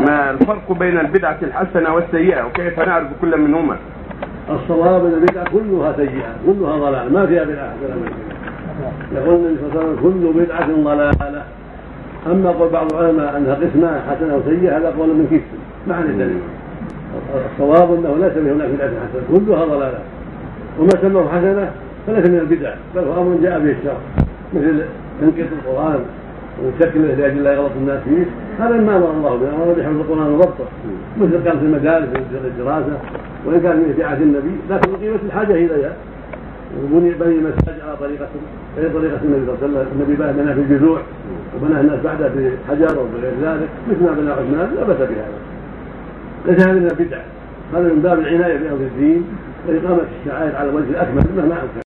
ما الفرق بين البدعة الحسنة والسيئة وكيف نعرف كل منهما؟ الصواب أن البدعة كلها سيئة كلها ضلال ما فيها بدعة حسنه يقول النبي صلى الله عليه وسلم كل بدعة ضلالة. أما قول بعض العلماء أنها قسمان حسنة وسيئة هذا قول من ما عن الدليل الصواب أنه ليس هناك بدعة حسنة كلها ضلالة. وما سموه حسنة فليس من البدع بل هو أمر جاء به الشرع مثل تنقيط القرآن. وشكله لاجل لا يغلط الناس فيه. هذا ما أمر الله به. أمر بحفظ القران وضبطه مثل كان في المدارس الدراسة وإن كان من ابتعاث النبي. لكن قيمة الحاجة اليها وبني بني المساجد على طريقه غير طريقة النبي صلى الله عليه وسلم. النبي بنى في الجذوع وبنى الناس بعده بحجر وبغير ذلك. مثل ما بنى عثمان لا بأس بهذا. ليس هذا من البدع. هذا من باب العناية بامر الدين. وإقامة الشعائر على الوجه الأكمل مهما أمكن.